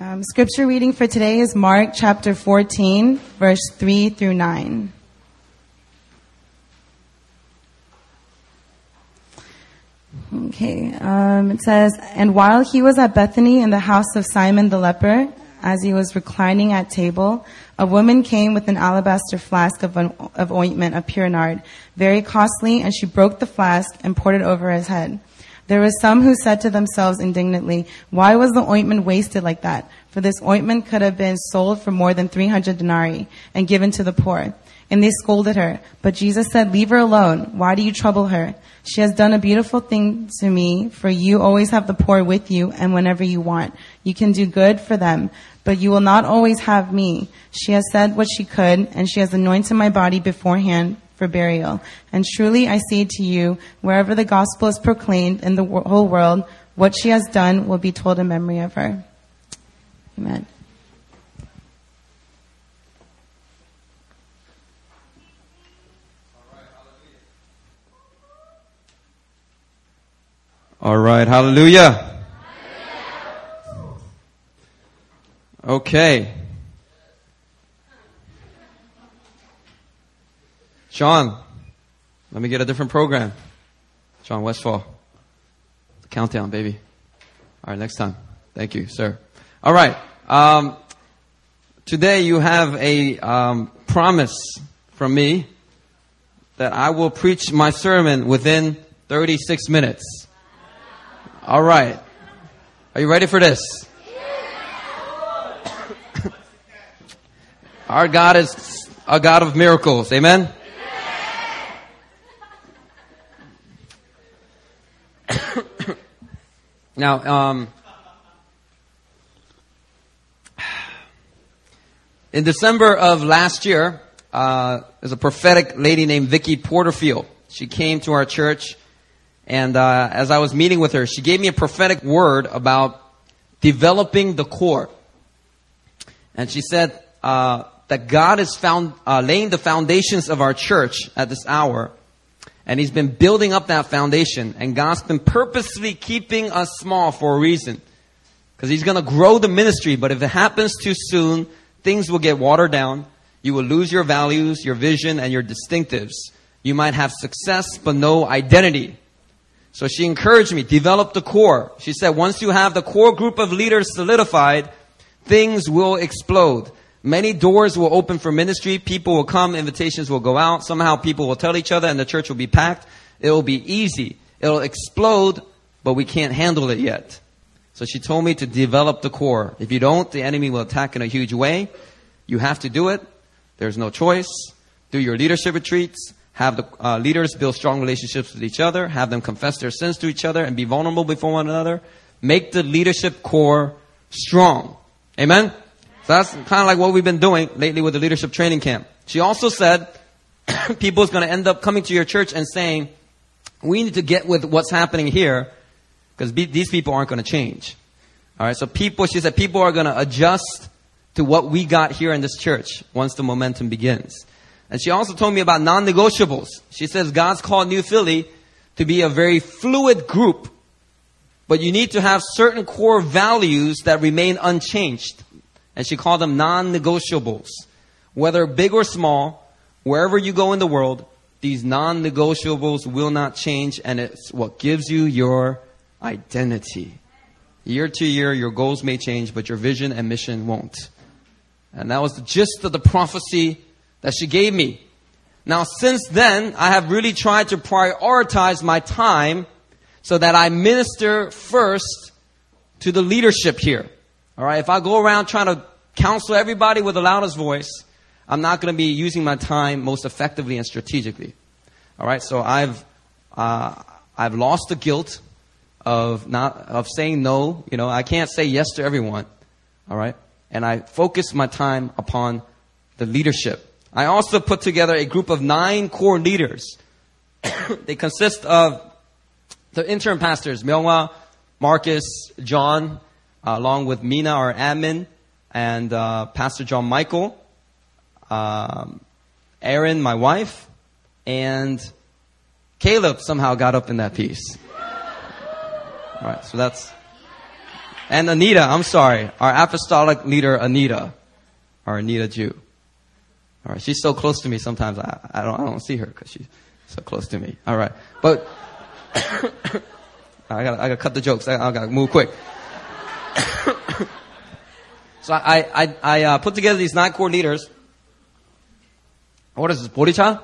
Um, scripture reading for today is Mark chapter 14, verse 3 through 9. Okay, um, it says, And while he was at Bethany in the house of Simon the leper, as he was reclining at table, a woman came with an alabaster flask of, an, of ointment of pure nard, very costly, and she broke the flask and poured it over his head. There were some who said to themselves indignantly, Why was the ointment wasted like that? For this ointment could have been sold for more than 300 denarii and given to the poor. And they scolded her. But Jesus said, Leave her alone. Why do you trouble her? She has done a beautiful thing to me, for you always have the poor with you and whenever you want. You can do good for them, but you will not always have me. She has said what she could, and she has anointed my body beforehand for burial. And truly I say to you, wherever the gospel is proclaimed in the whole world, what she has done will be told in memory of her. Amen. All right, hallelujah. Okay. Sean, let me get a different program. Sean Westfall. Countdown, baby. All right, next time. Thank you, sir. All right. Um, today you have a um, promise from me that I will preach my sermon within 36 minutes. All right. Are you ready for this? Our God is a God of miracles. Amen? Now, um, in December of last year, uh, there's a prophetic lady named Vicky Porterfield. She came to our church and uh, as I was meeting with her, she gave me a prophetic word about developing the core. And she said uh, that God is found uh, laying the foundations of our church at this hour, and He's been building up that foundation. And God's been purposely keeping us small for a reason, because He's going to grow the ministry. But if it happens too soon, things will get watered down. You will lose your values, your vision, and your distinctives. You might have success, but no identity. So she encouraged me, develop the core. She said, once you have the core group of leaders solidified, things will explode. Many doors will open for ministry. People will come, invitations will go out. Somehow people will tell each other and the church will be packed. It will be easy. It'll explode, but we can't handle it yet. So she told me to develop the core. If you don't, the enemy will attack in a huge way. You have to do it. There's no choice. Do your leadership retreats have the uh, leaders build strong relationships with each other, have them confess their sins to each other, and be vulnerable before one another. Make the leadership core strong. Amen? That's kind of like what we've been doing lately with the leadership training camp. She also said people is going to end up coming to your church and saying, we need to get with what's happening here because be- these people aren't going to change. All right, so people, she said, people are going to adjust to what we got here in this church once the momentum begins. And she also told me about non-negotiables. She says God's called New Philly to be a very fluid group, but you need to have certain core values that remain unchanged. And she called them non-negotiables. Whether big or small, wherever you go in the world, these non-negotiables will not change and it's what gives you your identity. Year to year, your goals may change, but your vision and mission won't. And that was the gist of the prophecy that she gave me. Now, since then, I have really tried to prioritize my time so that I minister first to the leadership here. All right. If I go around trying to counsel everybody with the loudest voice, I'm not going to be using my time most effectively and strategically. All right. So I've, uh, I've lost the guilt of not, of saying no. You know, I can't say yes to everyone. All right. And I focus my time upon the leadership. I also put together a group of nine core leaders. they consist of the interim pastors, Myunghwa, Marcus, John, uh, along with Mina, our admin, and uh, Pastor John Michael, um, Aaron, my wife, and Caleb somehow got up in that piece. All right, so that's And Anita, I'm sorry, our apostolic leader, Anita, our Anita Jew. All right, she's so close to me. Sometimes I, I don't I don't see her because she's so close to me. All right, but I gotta I got to cut the jokes. I, I got to move quick. so I I I uh, put together these nine core leaders. What is this, boricha?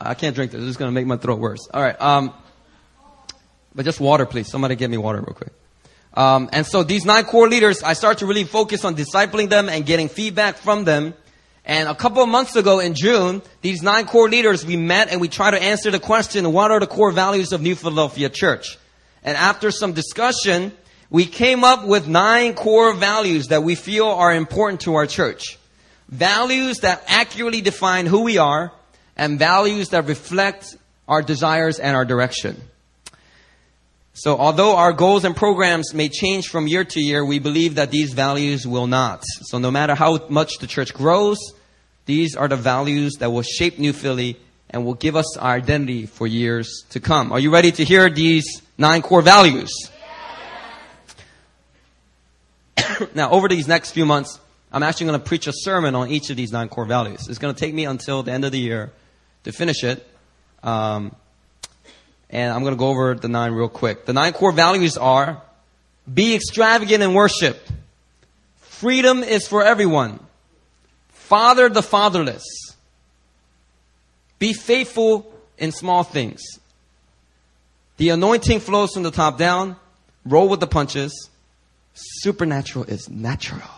I can't drink this. Is going to make my throat worse. All right. Um, but just water, please. Somebody get me water real quick. Um, and so these nine core leaders, I start to really focus on discipling them and getting feedback from them. And a couple of months ago in June, these nine core leaders, we met and we tried to answer the question, what are the core values of New Philadelphia Church? And after some discussion, we came up with nine core values that we feel are important to our church. Values that accurately define who we are and values that reflect our desires and our direction. So although our goals and programs may change from year to year, we believe that these values will not. So no matter how much the church grows, these are the values that will shape New Philly and will give us our identity for years to come. Are you ready to hear these nine core values? now, over these next few months, I'm actually going to preach a sermon on each of these nine core values. It's going to take me until the end of the year to finish it. Um, and I'm going to go over the nine real quick. The nine core values are be extravagant in worship. Freedom is for everyone. Father the fatherless. Be faithful in small things. The anointing flows from the top down. Roll with the punches. Supernatural is natural.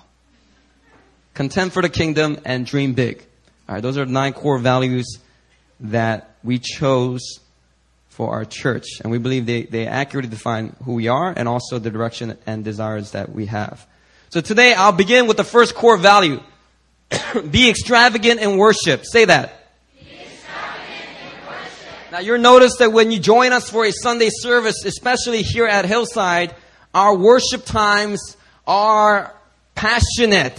Contend for the kingdom and dream big. All right, those are nine core values that we chose for our church. And we believe they, they accurately define who we are and also the direction and desires that we have. So today I'll begin with the first core value. Be extravagant in worship. Say that. Now you'll notice that when you join us for a Sunday service, especially here at Hillside, our worship times are passionate.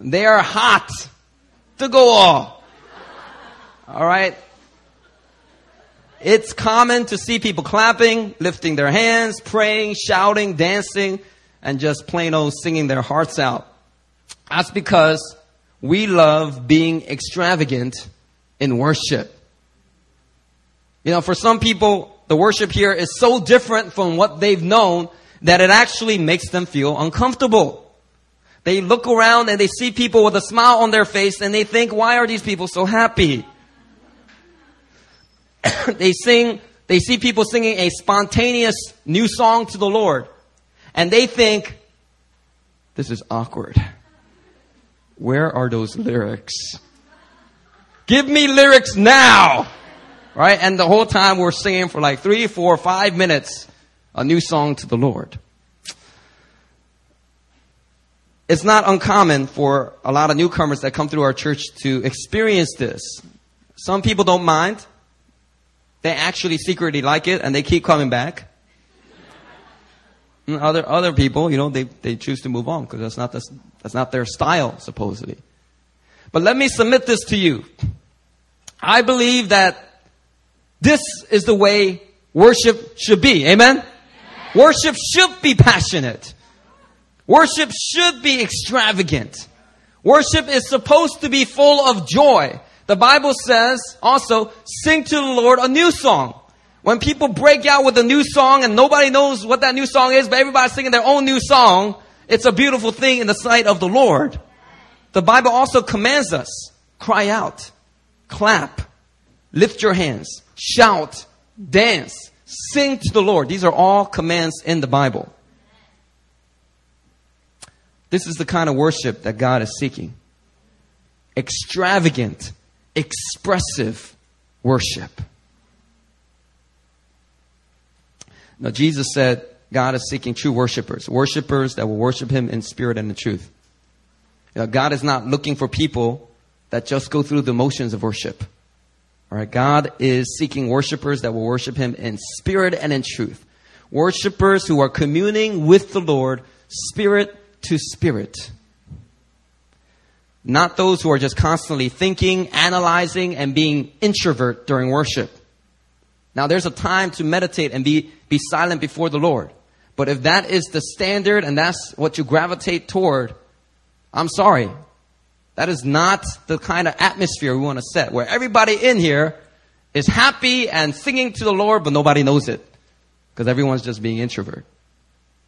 They are hot to go all. All right. It's common to see people clapping, lifting their hands, praying, shouting, dancing, and just plain old singing their hearts out. That's because we love being extravagant in worship. You know, for some people, the worship here is so different from what they've known that it actually makes them feel uncomfortable. They look around and they see people with a smile on their face and they think, why are these people so happy? they sing, they see people singing a spontaneous new song to the Lord. And they think, this is awkward. Where are those lyrics? Give me lyrics now! Right? And the whole time we're singing for like three, four, five minutes a new song to the Lord. It's not uncommon for a lot of newcomers that come through our church to experience this. Some people don't mind. They actually secretly like it and they keep coming back. And other other people, you know, they, they choose to move on because that's not that's not their style supposedly. But let me submit this to you. I believe that this is the way worship should be. Amen? Worship should be passionate. Worship should be extravagant. Worship is supposed to be full of joy. The Bible says also, sing to the Lord a new song. When people break out with a new song and nobody knows what that new song is, but everybody's singing their own new song, it's a beautiful thing in the sight of the Lord. The Bible also commands us, cry out, clap, lift your hands, shout, dance, sing to the Lord. These are all commands in the Bible. This is the kind of worship that God is seeking. Extravagant, expressive worship. Now, Jesus said God is seeking true worshipers, worshipers that will worship Him in spirit and in truth. You know, God is not looking for people that just go through the motions of worship. All right, God is seeking worshipers that will worship Him in spirit and in truth. Worshipers who are communing with the Lord, spirit to spirit. Not those who are just constantly thinking, analyzing, and being introvert during worship. Now there's a time to meditate and be, be silent before the Lord. But if that is the standard and that's what you gravitate toward, I'm sorry. That is not the kind of atmosphere we want to set where everybody in here is happy and singing to the Lord, but nobody knows it because everyone's just being introvert.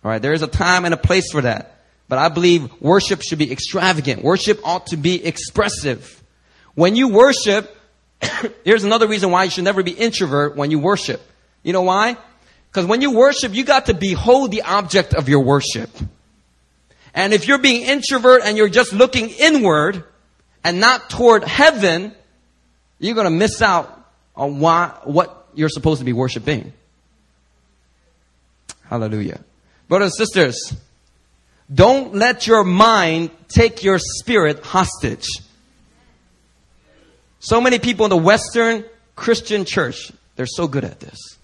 All right. There is a time and a place for that. But I believe worship should be extravagant. Worship ought to be expressive. When you worship, here's another reason why you should never be introvert when you worship. You know why? Because when you worship, you got to behold the object of your worship. And if you're being introvert and you're just looking inward and not toward heaven, you're going to miss out on why, what you're supposed to be worshiping. Hallelujah. Brothers and sisters, don't let your mind take your spirit hostage. So many people in the Western Christian church, they're so good at this.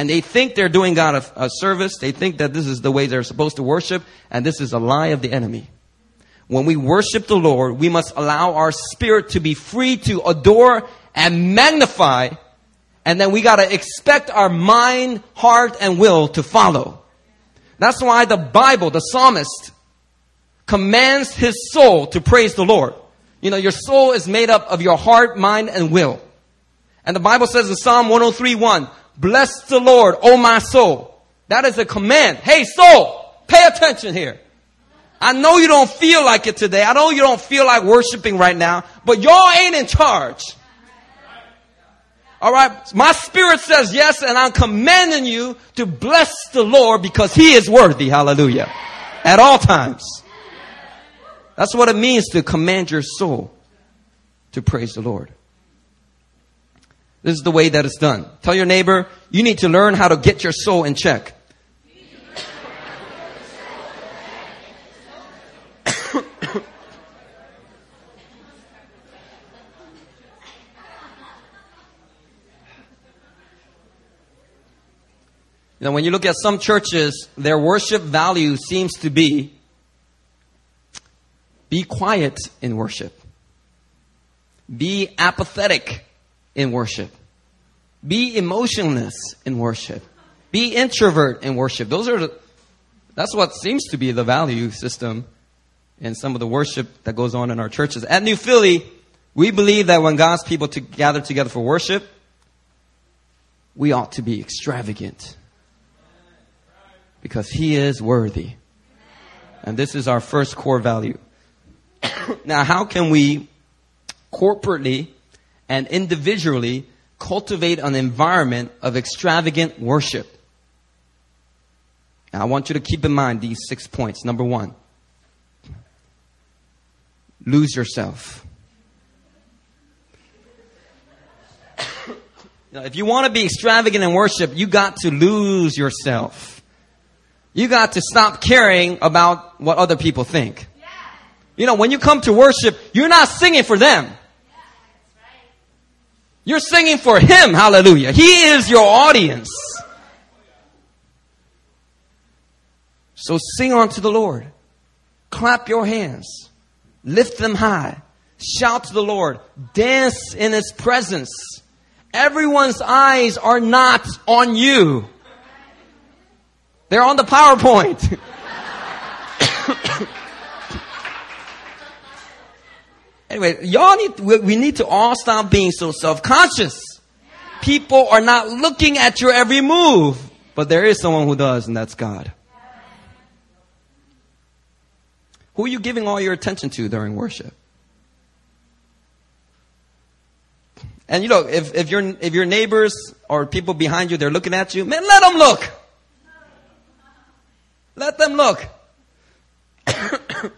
And they think they're doing God a, a, service. They think that this is the way they're supposed to worship. And this is a lie of the enemy. When we worship the Lord, we must allow our spirit to be free to adore and magnify. And then we gotta expect our mind, heart, and will to follow. That's why the Bible, the psalmist, commands his soul to praise the Lord. You know, your soul is made up of your heart, mind, and will. And the Bible says in Psalm 103 Bless the Lord, O my soul. That is a command. Hey, soul, pay attention here. I know you don't feel like it today. I know you don't feel like worshiping right now, but y'all ain't in charge. All right. My spirit says yes, and I'm commanding you to bless the Lord because he is worthy. Hallelujah. At all times. That's what it means to command your soul to praise the Lord. This is the way that it's done. Tell your neighbor, you need to learn how to get your soul in check. Know, when you look at some churches, their worship value seems to be be quiet in worship. Be apathetic in worship. Be emotionless in worship. Be introvert in worship. Those are the, that's what seems to be the value system in some of the worship that goes on in our churches. At New Philly, we believe that when God's people to gather together for worship, we ought to be extravagant because he is worthy. And this is our first core value. now, how can we corporately and individually cultivate an environment of extravagant worship? Now, I want you to keep in mind these six points. Number one, lose yourself. now, if you want to be extravagant in worship, you got to lose yourself. You got to stop caring about what other people think. You know, when you come to worship, you're not singing for them. You're singing for Him. Hallelujah. He is your audience. So sing unto the Lord. Clap your hands. Lift them high. Shout to the Lord. Dance in His presence. Everyone's eyes are not on you. They're on the PowerPoint. Anyway, y'all need, we need to all stop being so self-conscious. People are not looking at your every move, but there is someone who does, and that's God. Who are you giving all your attention to during worship? And you know, if, if your if your neighbors or people behind you, they're looking at you, man, let them look. Let them look.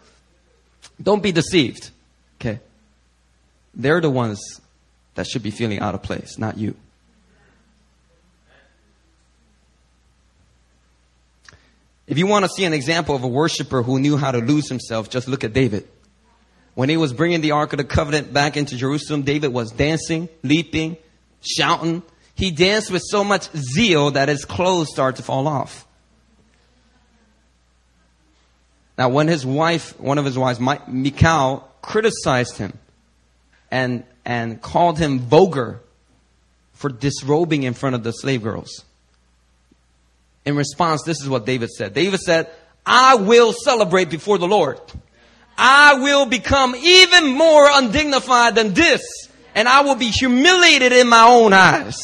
Don't be deceived. They're the ones that should be feeling out of place, not you. If you want to see an example of a worshiper who knew how to lose himself, just look at David. When he was bringing the Ark of the Covenant back into Jerusalem, David was dancing, leaping, shouting. He danced with so much zeal that his clothes started to fall off. Now, when his wife, one of his wives, Michal, criticized him and, and called him vulgar for disrobing in front of the slave girls, In response, this is what David said. David said, I will celebrate before the Lord. I will become even more undignified than this, and I will be humiliated in my own eyes.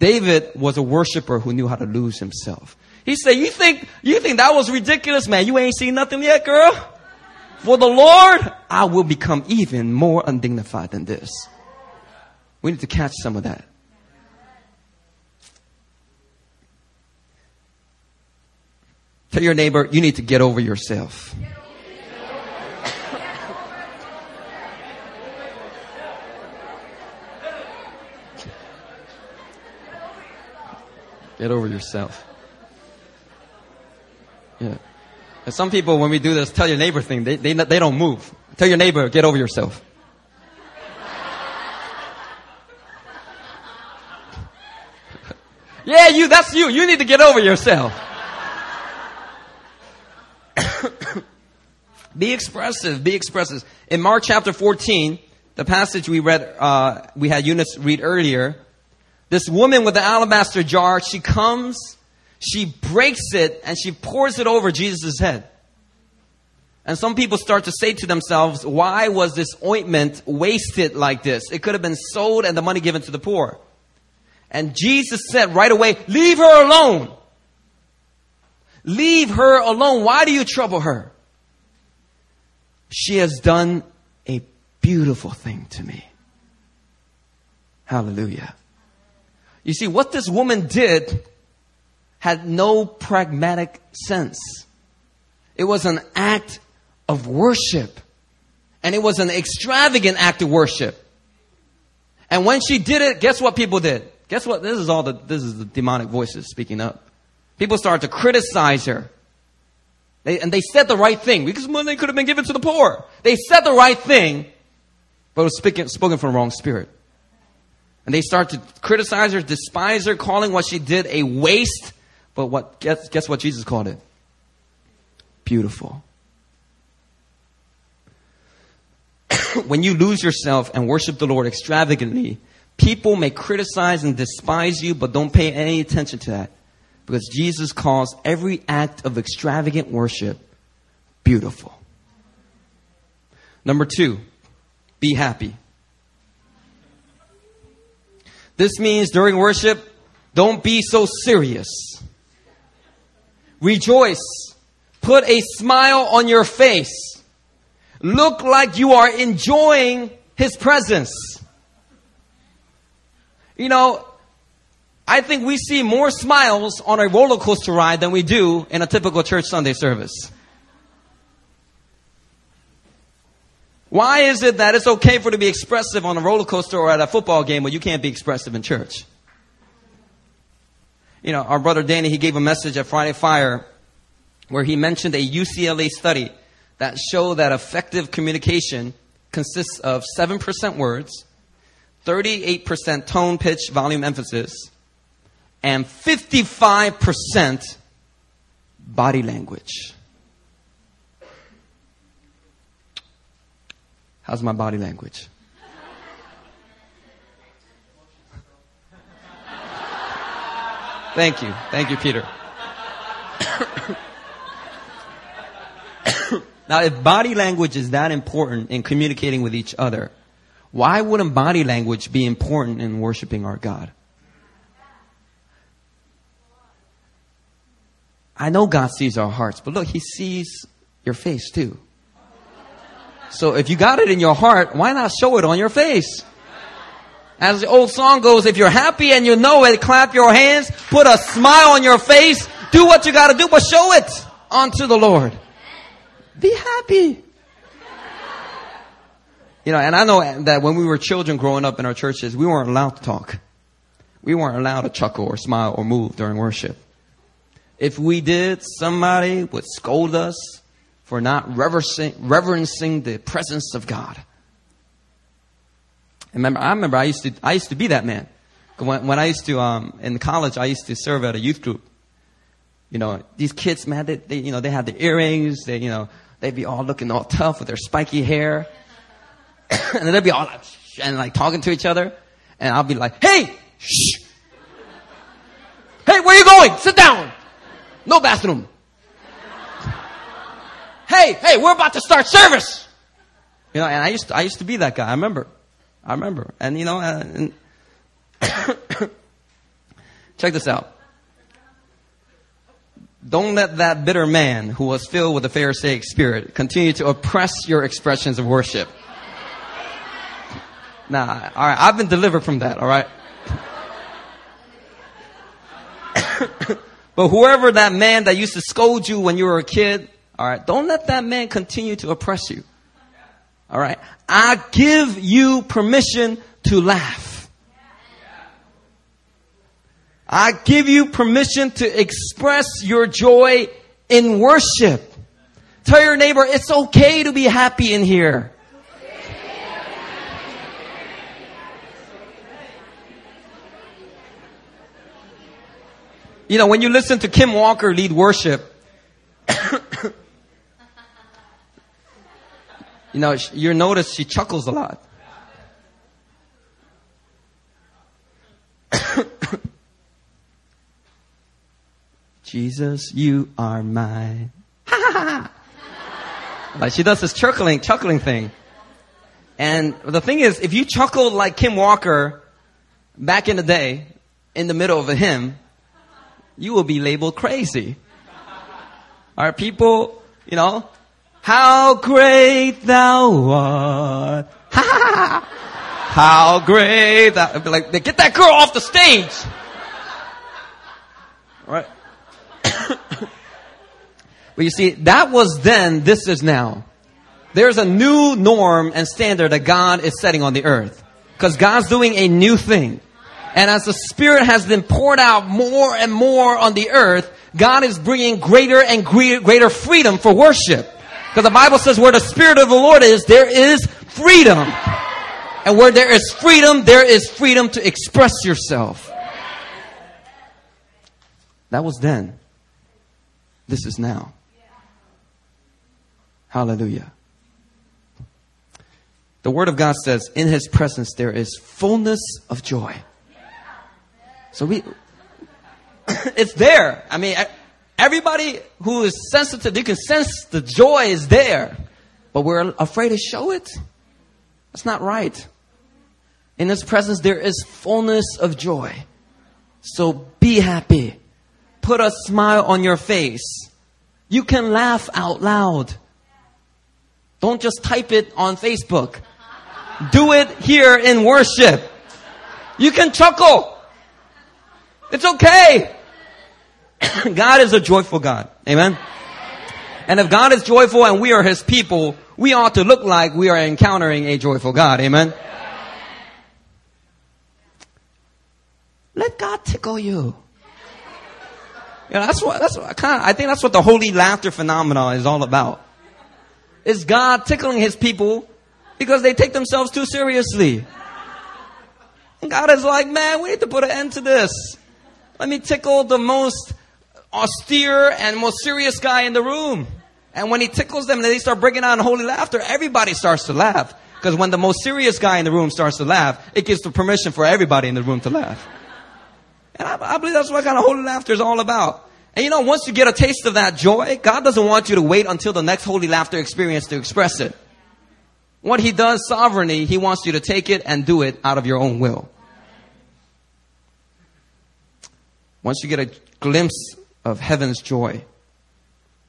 David was a worshiper who knew how to lose himself. He said, you think, you think that was ridiculous, man? You ain't seen nothing yet, girl? For the Lord, I will become even more undignified than this. We need to catch some of that. Tell your neighbor, you need to get over yourself. Get over yourself. Yeah. And some people, when we do this, tell your neighbor thing, they, they, they don't move. Tell your neighbor, get over yourself. yeah, you, that's you. You need to get over yourself. be expressive, be expressive. In Mark chapter 14, the passage we read, uh, we had Eunice read earlier, this woman with the alabaster jar, she comes, she breaks it, and she pours it over Jesus' head. And some people start to say to themselves, why was this ointment wasted like this? It could have been sold and the money given to the poor. And Jesus said right away, leave her alone. Leave her alone. Why do you trouble her? She has done a beautiful thing to me. Hallelujah. You see, what this woman did had no pragmatic sense. It was an act of worship. And it was an extravagant act of worship. And when she did it, guess what people did? Guess what? This is all the, this is the demonic voices speaking up. People started to criticize her. They, and they said the right thing because money could have been given to the poor. They said the right thing, but it was speaking, spoken from the wrong spirit. And they start to criticize her, despise her, calling what she did a waste. But what, guess, guess what Jesus called it? Beautiful. when you lose yourself and worship the Lord extravagantly, people may criticize and despise you, but don't pay any attention to that. Because Jesus calls every act of extravagant worship beautiful. Number two, be happy. This means during worship, don't be so serious. Rejoice. Put a smile on your face. Look like you are enjoying His presence. You know, I think we see more smiles on a roller coaster ride than we do in a typical church Sunday service. Why is it that it's okay for to be expressive on a roller coaster or at a football game, but you can't be expressive in church? You know, our brother Danny, he gave a message at Friday Fire where he mentioned a UCLA study that showed that effective communication consists of 7% words, 38% tone, pitch, volume, emphasis, and 55% body language. How's my body language? Thank you. Thank you, Peter. now, if body language is that important in communicating with each other, why wouldn't body language be important in worshiping our God? I know God sees our hearts, but look, He sees your face too. So if you got it in your heart, why not show it on your face? As the old song goes, if you're happy and you know it, clap your hands, put a smile on your face, do what you gotta do, but show it unto the Lord. Be happy. You know, and I know that when we were children growing up in our churches, we weren't allowed to talk. We weren't allowed to chuckle or smile or move during worship. If we did, somebody would scold us for not reverencing, reverencing the presence of God. Remember, I remember I used to, I used to be that man. When, when I used to, um, in college, I used to serve at a youth group. You know, these kids, man, they, they, you know, they had the earrings, they, you know, they'd be all looking all tough with their spiky hair. and they'd be all like, and like talking to each other. And I'll be like, hey, shh. Hey, where you going? Sit down. No bathroom. Hey, hey, we're about to start service. You know, and I used to, I used to be that guy. I remember. I remember. And you know, and check this out. Don't let that bitter man who was filled with the Pharisaic spirit continue to oppress your expressions of worship. Nah, all right, I've been delivered from that, all right? but whoever that man that used to scold you when you were a kid, all right, don't let that man continue to oppress you. All right, I give you permission to laugh. I give you permission to express your joy in worship. Tell your neighbor it's okay to be happy in here. You know, when you listen to Kim Walker lead worship, you know, you notice she chuckles a lot. Jesus, you are mine. like she does this chuckling, chuckling thing. And the thing is, if you chuckled like Kim Walker back in the day, in the middle of a hymn, you will be labeled crazy. Are people, you know, how great thou art. how great thou, like, get that girl off the stage. Right? but you see, that was then, this is now. There's a new norm and standard that God is setting on the earth. Because God's doing a new thing. And as the Spirit has been poured out more and more on the earth, God is bringing greater and greater freedom for worship. Because the Bible says where the Spirit of the Lord is, there is freedom. And where there is freedom, there is freedom to express yourself. That was then. This is now. Hallelujah. The Word of God says, in His presence there is fullness of joy. So we, it's there. I mean, everybody who is sensitive, they can sense the joy is there, but we're afraid to show it. That's not right. In His presence, there is fullness of joy. So be happy. Put a smile on your face. You can laugh out loud. Don't just type it on Facebook. Do it here in worship. You can chuckle. It's okay. God is a joyful God. Amen. And if God is joyful and we are His people, we ought to look like we are encountering a joyful God. Amen. Let God tickle you. You know, that's what, that's what, kind of, I think that's what the holy laughter phenomenon is all about. Is God tickling His people because they take themselves too seriously. And God is like, man, we need to put an end to this. Let me tickle the most austere and most serious guy in the room. And when he tickles them, they start breaking out in holy laughter. Everybody starts to laugh. Because when the most serious guy in the room starts to laugh, it gives the permission for everybody in the room to laugh. And I, I believe that's what kind of holy laughter is all about. And you know, once you get a taste of that joy, God doesn't want you to wait until the next holy laughter experience to express it. What He does sovereignly, He wants you to take it and do it out of your own will. Once you get a glimpse of heaven's joy,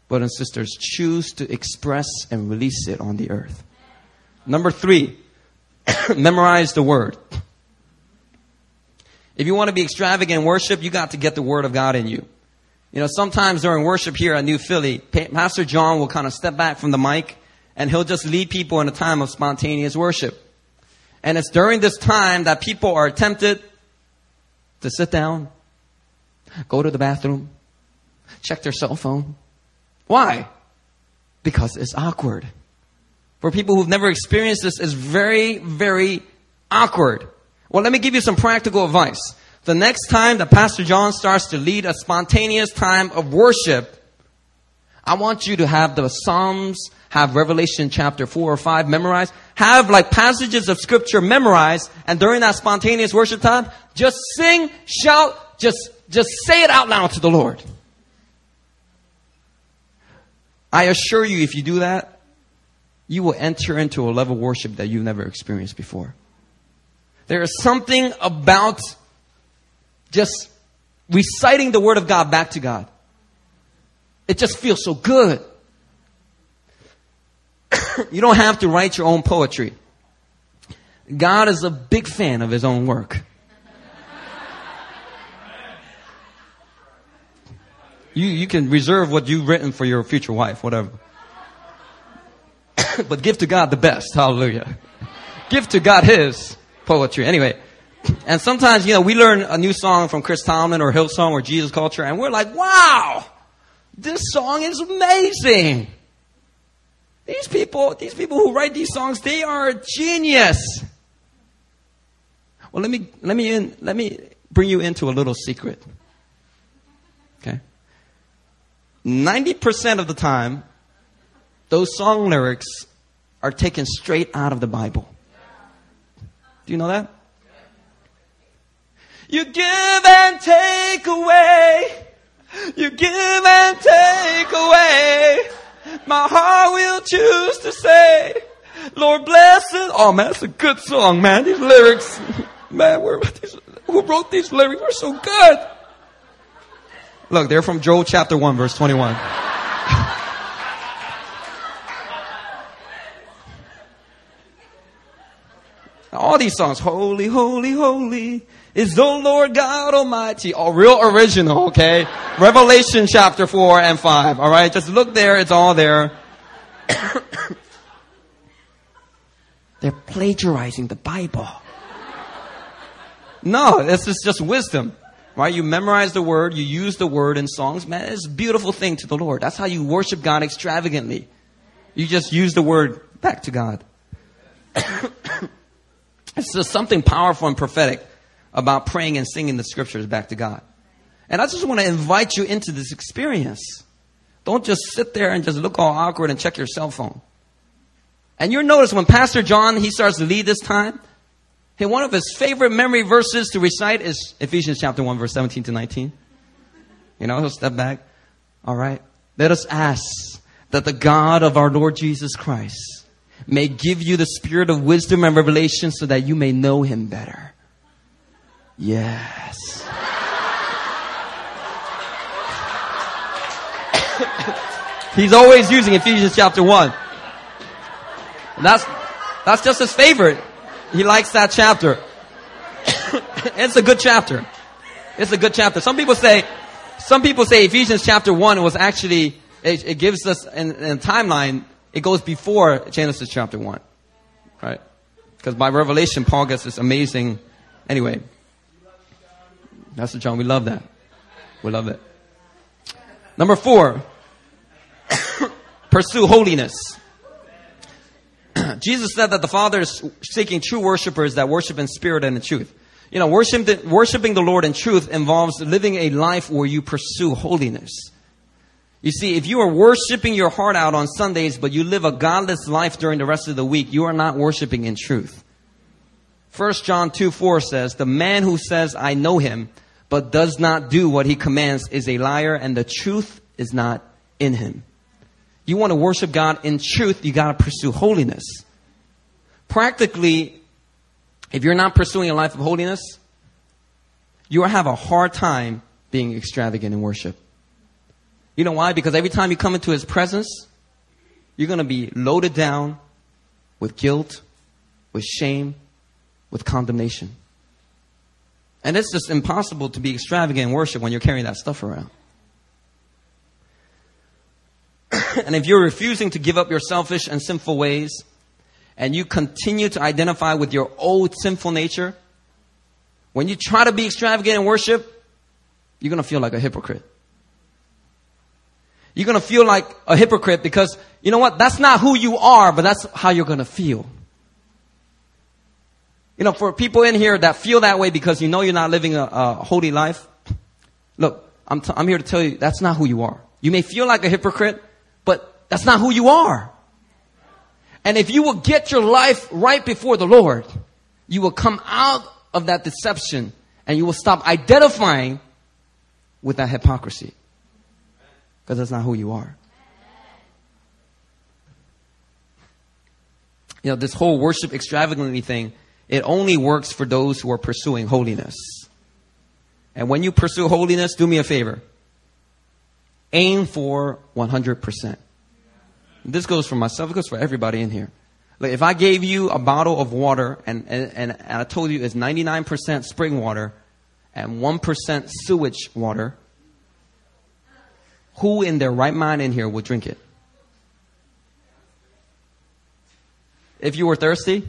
brothers and sisters, choose to express and release it on the earth. Number three, memorize the word. If you want to be extravagant in worship, you got to get the word of God in you. You know, sometimes during worship here at New Philly, Pastor John will kind of step back from the mic and he'll just lead people in a time of spontaneous worship. And it's during this time that people are tempted to sit down, go to the bathroom, check their cell phone. Why? Because it's awkward. For people who've never experienced this, it's very, very awkward. Well, let me give you some practical advice. The next time that Pastor John starts to lead a spontaneous time of worship, I want you to have the Psalms, have Revelation chapter 4 or 5 memorized, have like passages of scripture memorized, and during that spontaneous worship time, just sing, shout, just Just say it out loud to the Lord. I assure you, if you do that, you will enter into a level of worship that you've never experienced before. There is something about just reciting the Word of God back to God. It just feels so good. you don't have to write your own poetry. God is a big fan of His own work. You, you can reserve what you've written for your future wife, whatever. but give to God the best. Hallelujah. Give to God His poetry. Anyway. And sometimes, you know, we learn a new song from Chris Tomlin or Hillsong or Jesus Culture and we're like, wow, this song is amazing. These people, these people who write these songs, they are a genius. Well, let me, let me in, let me bring you into a little secret. Okay. 90% of the time, those song lyrics are taken straight out of the Bible. Do you know that? You give and take away. You give and take away. My heart will choose to say, Lord bless it. Oh man, that's a good song, man. These lyrics, man, these, who wrote these lyrics were so good. Look, they're from Job chapter 1 verse 21. All these songs, holy, holy, holy is the Lord God Almighty. All real original, okay? Revelation chapter 4 and 5, alright? Just look there, it's all there. They're plagiarizing the Bible. No, this is just wisdom. Right? You memorize the word, you use the word in songs. Man, it's a beautiful thing to the Lord. That's how you worship God extravagantly. You just use the word back to God. it's just something powerful and prophetic about praying and singing the scriptures back to God. And I just want to invite you into this experience. Don't just sit there and just look all awkward and check your cell phone. And you'll notice when Pastor John, he starts to lead this time, Hey, one of his favorite memory verses to recite is Ephesians chapter 1, verse 17 to 19. You know, he'll step back. All right. Let us ask that the God of our Lord Jesus Christ may give you the spirit of wisdom and revelation so that you may know him better. Yes. He's always using Ephesians chapter 1. And that's, that's just his favorite. He likes that chapter. it's a good chapter. It's a good chapter. Some people say, some people say Ephesians chapter 1 was actually, it, it gives us in, in a timeline, it goes before Genesis chapter 1. Right? Because by revelation, Paul gets this amazing, anyway. Pastor John, we love that. We love it. Number four, pursue holiness. Jesus said that the Father is seeking true worshipers that worship in spirit and in truth. You know, worship, worshiping the Lord in truth involves living a life where you pursue holiness. You see, if you are worshiping your heart out on Sundays, but you live a godless life during the rest of the week, you are not worshiping in truth. 1 John 2 4 says, The man who says, I know him, but does not do what he commands is a liar, and the truth is not in him you want to worship God in truth, you got to pursue holiness. Practically, if you're not pursuing a life of holiness, you will have a hard time being extravagant in worship. You know why? Because every time you come into His presence, you're going to be loaded down with guilt, with shame, with condemnation. And it's just impossible to be extravagant in worship when you're carrying that stuff around. and if you're refusing to give up your selfish and sinful ways, and you continue to identify with your old sinful nature, when you try to be extravagant in worship, you're going to feel like a hypocrite. You're going to feel like a hypocrite because, you know what? That's not who you are, but that's how you're going to feel. You know, for people in here that feel that way because you know you're not living a, a holy life, look, I'm, t- I'm here to tell you that's not who you are. You may feel like a hypocrite, that's not who you are. And if you will get your life right before the Lord, you will come out of that deception and you will stop identifying with that hypocrisy. Because that's not who you are. You know, this whole worship extravagantly thing, it only works for those who are pursuing holiness. And when you pursue holiness, do me a favor. Aim for 100%. This goes for myself, it goes for everybody in here. Like if I gave you a bottle of water and, and, and I told you it's 99% spring water and 1% sewage water, who in their right mind in here would drink it? If you were thirsty,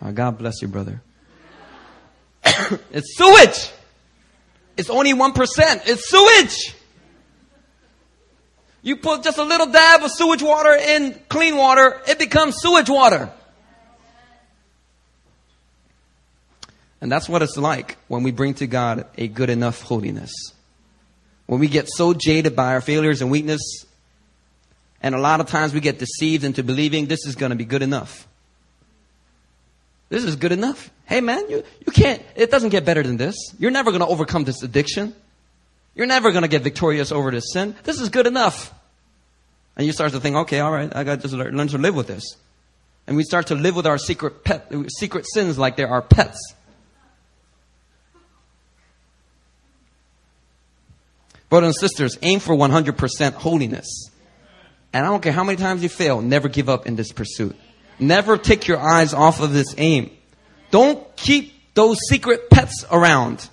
oh, God bless you, brother. it's sewage. It's only 1%. It's sewage. You put just a little dab of sewage water in clean water, it becomes sewage water. And that's what it's like when we bring to God a good enough holiness. When we get so jaded by our failures and weakness, and a lot of times we get deceived into believing this is going to be good enough. This is good enough. Hey man, you, you can't, it doesn't get better than this. You're never going to overcome this addiction. You're never going to get victorious over this sin. This is good enough. And you start to think, okay, all right, I got to just learn to live with this. And we start to live with our secret pet, secret sins like they're our pets. Brothers and sisters, aim for 100% holiness. And I don't care how many times you fail, never give up in this pursuit. Never take your eyes off of this aim. Don't keep those secret pets around.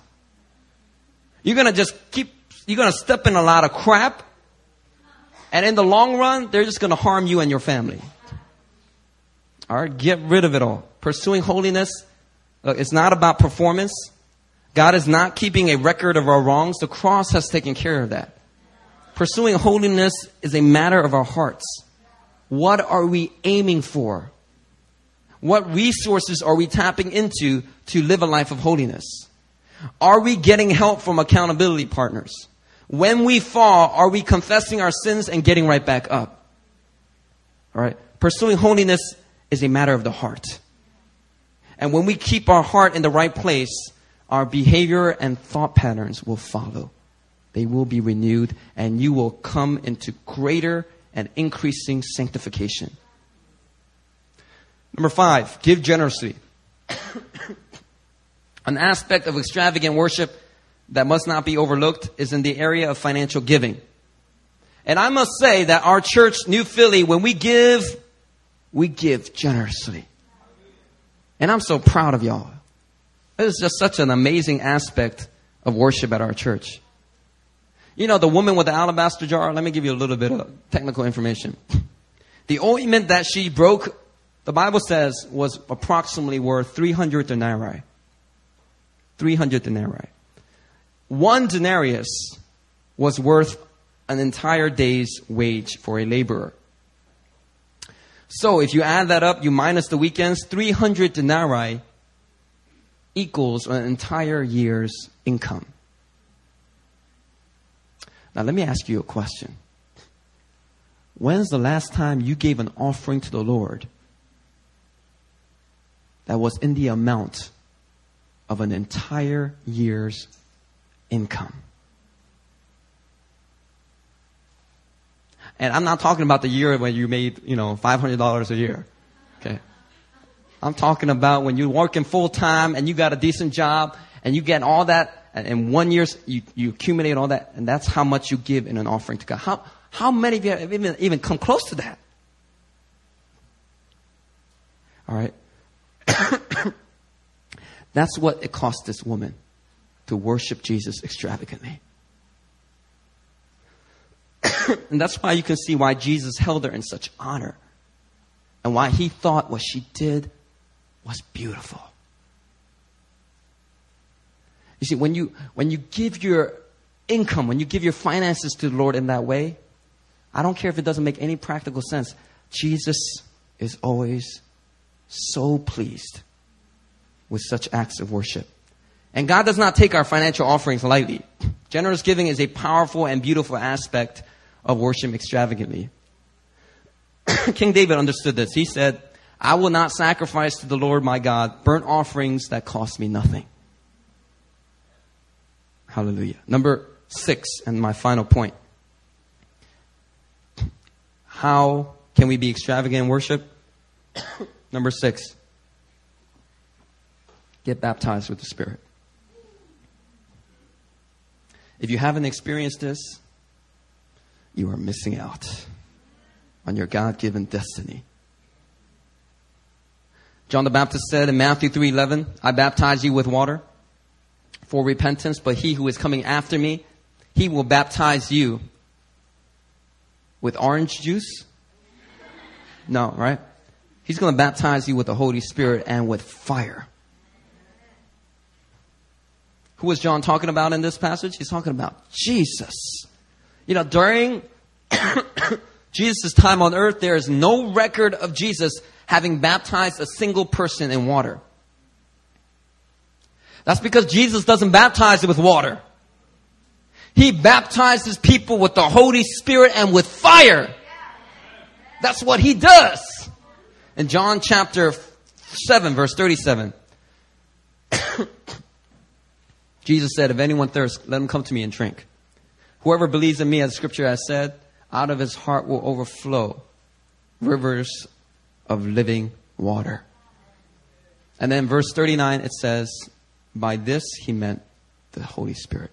You're gonna just keep, you're gonna step in a lot of crap. And in the long run, they're just gonna harm you and your family. Alright, get rid of it all. Pursuing holiness, look, it's not about performance. God is not keeping a record of our wrongs. The cross has taken care of that. Pursuing holiness is a matter of our hearts. What are we aiming for? What resources are we tapping into to live a life of holiness? Are we getting help from accountability partners? When we fall, are we confessing our sins and getting right back up? All right. Pursuing holiness is a matter of the heart. And when we keep our heart in the right place, our behavior and thought patterns will follow. They will be renewed and you will come into greater and increasing sanctification. Number five, give generously. An aspect of extravagant worship that must not be overlooked is in the area of financial giving. And I must say that our church, New Philly, when we give, we give generously. And I'm so proud of y'all. This is just such an amazing aspect of worship at our church. You know, the woman with the alabaster jar, let me give you a little bit of technical information. The ointment that she broke, the Bible says, was approximately worth 300 denarii. 300 denarii. One denarius was worth an entire day's wage for a laborer. So if you add that up, you minus the weekends, 300 denarii equals an entire year's income. Now, let me ask you a question. When's the last time you gave an offering to the Lord that was in the amount of an entire year's income? And I'm not talking about the year when you made, you know, $500 a year. Okay. I'm talking about when you're working full time and you got a decent job and you get all that and in one year you, you accumulate all that and that's how much you give in an offering to God. How, how many of you have even, even come close to that? All right. that's what it cost this woman to worship Jesus extravagantly. and that's why you can see why Jesus held her in such honor and why he thought what she did was beautiful. You see, when you, when you give your income, when you give your finances to the Lord in that way, I don't care if it doesn't make any practical sense. Jesus is always so pleased with such acts of worship. And God does not take our financial offerings lightly. Generous giving is a powerful and beautiful aspect of worship extravagantly. King David understood this. He said, I will not sacrifice to the Lord my God burnt offerings that cost me nothing. Hallelujah. Number six, and my final point. How can we be extravagant in worship? Number six, get baptized with the Spirit. If you haven't experienced this, you are missing out on your God given destiny. John the Baptist said in Matthew 3:11, "I baptize you with water for repentance, but he who is coming after me, he will baptize you with orange juice?" No, right? He's going to baptize you with the Holy Spirit and with fire. Who was John talking about in this passage? He's talking about Jesus. You know, during Jesus' time on earth, there is no record of Jesus having baptized a single person in water. That's because Jesus doesn't baptize with water. He baptizes people with the Holy Spirit and with fire. That's what he does. In John chapter 7 verse 37, Jesus said, if anyone thirsts, let him come to me and drink. Whoever believes in me, as scripture has said, out of his heart will overflow rivers of living water. And then verse 39, it says, by this he meant the Holy Spirit.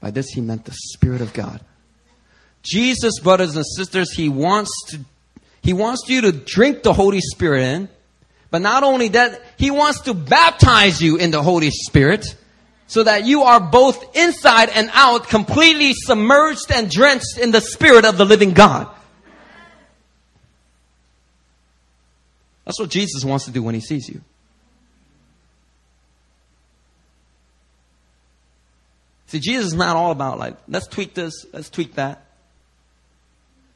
By this he meant the Spirit of God. Jesus, brothers and sisters, he wants to, he wants you to drink the Holy Spirit in. But not only that, he wants to baptize you in the Holy Spirit so that you are both inside and out completely submerged and drenched in the Spirit of the living God. That's what Jesus wants to do when he sees you. See, Jesus is not all about like, let's tweak this, let's tweak that.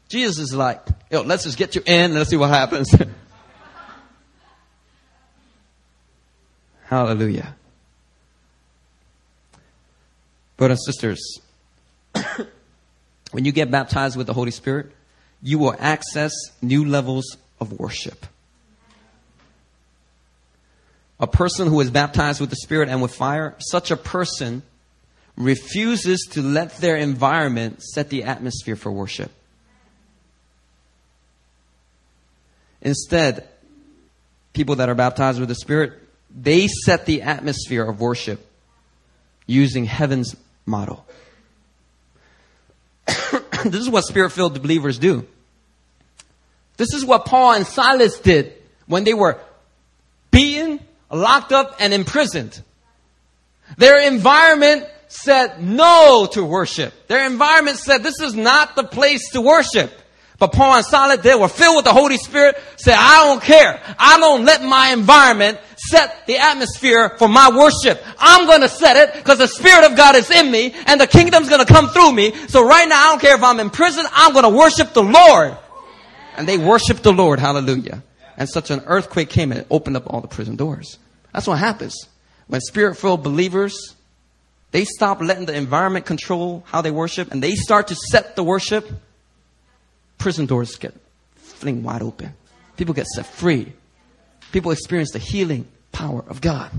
Jesus is like, yo, let's just get you in and let's see what happens. Hallelujah. Brothers and sisters, when you get baptized with the Holy Spirit, you will access new levels of worship. A person who is baptized with the Spirit and with fire, such a person refuses to let their environment set the atmosphere for worship. Instead, people that are baptized with the Spirit, they set the atmosphere of worship using heaven's model. this is what spirit filled believers do. This is what Paul and Silas did when they were beaten, locked up, and imprisoned. Their environment said no to worship. Their environment said this is not the place to worship. But Paul and Silas, they were filled with the Holy Spirit, said, I don't care. I don't let my environment set the atmosphere for my worship. I'm gonna set it because the Spirit of God is in me and the kingdom's gonna come through me. So right now, I don't care if I'm in prison, I'm gonna worship the Lord. And they worshiped the Lord, hallelujah. And such an earthquake came and it opened up all the prison doors. That's what happens. When spirit-filled believers, they stop letting the environment control how they worship and they start to set the worship, prison doors get fling wide open. People get set free. People experience the healing power of God.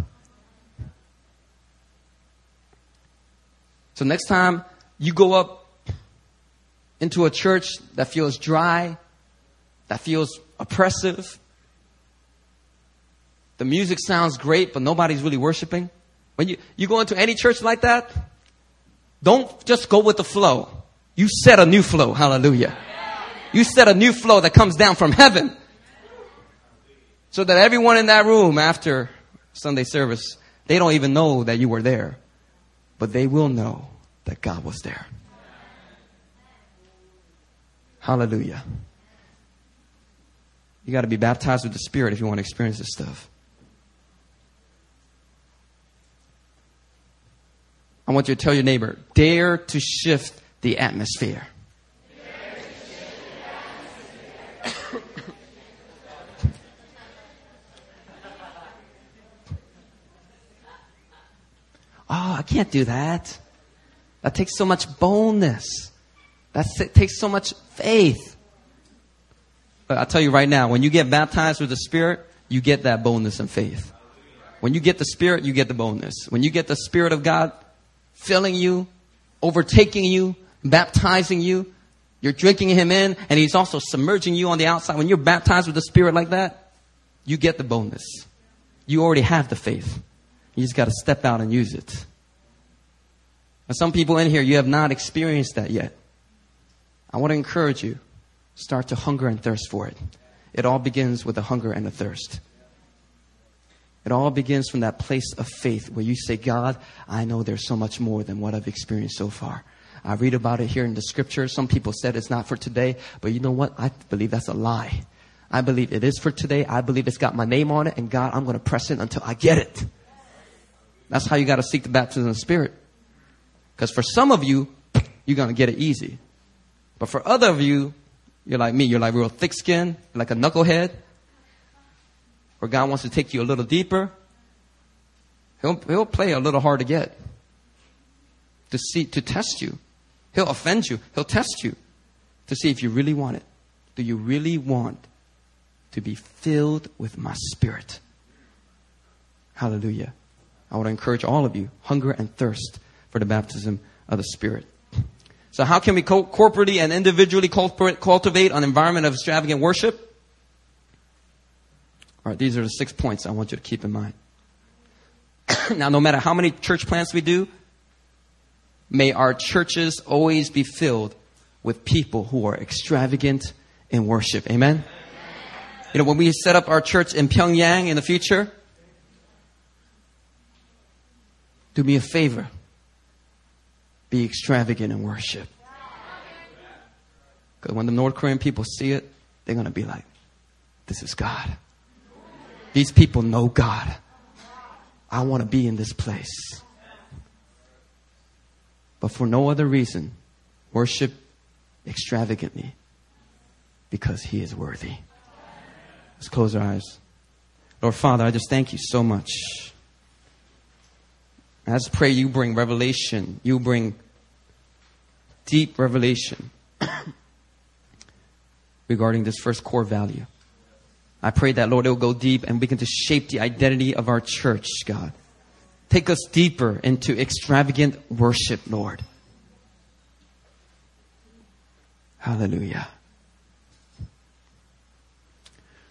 So next time you go up into a church that feels dry, that feels oppressive, the music sounds great, but nobody's really worshiping. When you, you go into any church like that, don't just go with the flow. You set a new flow. Hallelujah. You set a new flow that comes down from heaven. So that everyone in that room after Sunday service, they don't even know that you were there, but they will know that God was there. Hallelujah. You got to be baptized with the Spirit if you want to experience this stuff. I want you to tell your neighbor, dare to shift the atmosphere. Oh, I can't do that. That takes so much boldness. That takes so much faith. But I'll tell you right now, when you get baptized with the Spirit, you get that boldness and faith. When you get the Spirit, you get the boldness. When you get the Spirit of God, filling you, overtaking you, baptizing you. You're drinking him in, and he's also submerging you on the outside. When you're baptized with the Spirit like that, you get the bonus. You already have the faith. You just got to step out and use it. And some people in here, you have not experienced that yet. I want to encourage you start to hunger and thirst for it. It all begins with a hunger and a thirst. It all begins from that place of faith where you say, God, I know there's so much more than what I've experienced so far. I read about it here in the scripture. Some people said it's not for today, but you know what? I believe that's a lie. I believe it is for today. I believe it's got my name on it, and God, I'm going to press it until I get it. That's how you got to seek the baptism of the Spirit. Because for some of you, you're going to get it easy. But for other of you, you're like me. You're like real thick skinned, like a knucklehead. Or God wants to take you a little deeper. He'll, he'll play a little hard to get. To see, to test you. He'll offend you. He'll test you to see if you really want it. Do you really want to be filled with my spirit? Hallelujah. I to encourage all of you hunger and thirst for the baptism of the Spirit. So, how can we co- corporately and individually cultivate an environment of extravagant worship? All right, these are the six points I want you to keep in mind. now, no matter how many church plants we do, may our churches always be filled with people who are extravagant in worship. Amen? You know, when we set up our church in Pyongyang in the future, do me a favor be extravagant in worship. Because when the North Korean people see it, they're going to be like, this is God. These people know God. I want to be in this place. But for no other reason, worship extravagantly because He is worthy. Let's close our eyes. Lord Father, I just thank you so much. I just pray you bring revelation, you bring deep revelation regarding this first core value. I pray that, Lord, it will go deep and begin to shape the identity of our church, God. Take us deeper into extravagant worship, Lord. Hallelujah.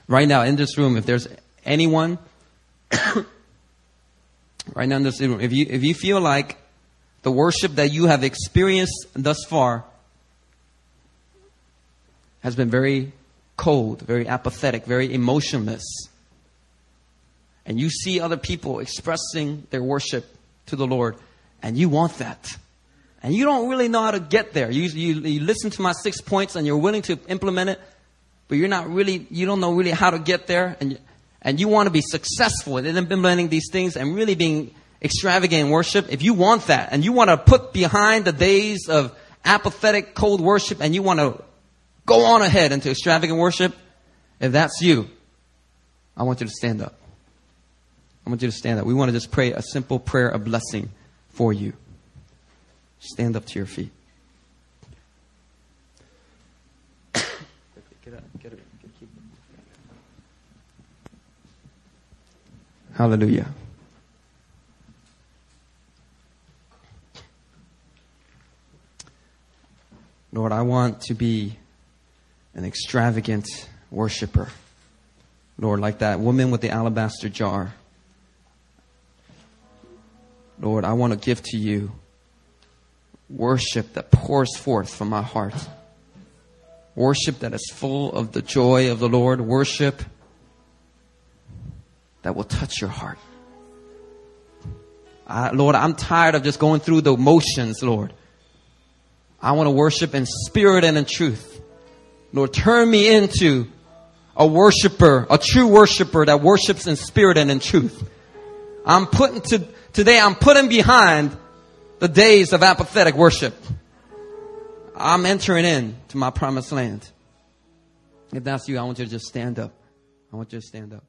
Right now in this room, if there's anyone, right now in this room, if you, if you feel like the worship that you have experienced thus far has been very cold, very apathetic, very emotionless. And you see other people expressing their worship to the Lord, and you want that. And you don't really know how to get there. You, you, you listen to my six points and you're willing to implement it, but you're not really, you don't know really how to get there. And, and you want to be successful in implementing these things and really being extravagant worship, if you want that and you want to put behind the days of apathetic, cold worship and you want to go on ahead into extravagant worship, if that's you, I want you to stand up. I want you to stand up. We want to just pray a simple prayer of blessing for you. Stand up to your feet. Hallelujah. Lord, I want to be an extravagant worshiper. Lord, like that woman with the alabaster jar. Lord, I want to give to you worship that pours forth from my heart. Worship that is full of the joy of the Lord. Worship that will touch your heart. Lord, I'm tired of just going through the motions, Lord. I want to worship in spirit and in truth. Lord, turn me into a worshiper, a true worshiper that worships in spirit and in truth. I'm putting to, today, I'm putting behind the days of apathetic worship. I'm entering in to my promised land. If that's you, I want you to just stand up. I want you to stand up.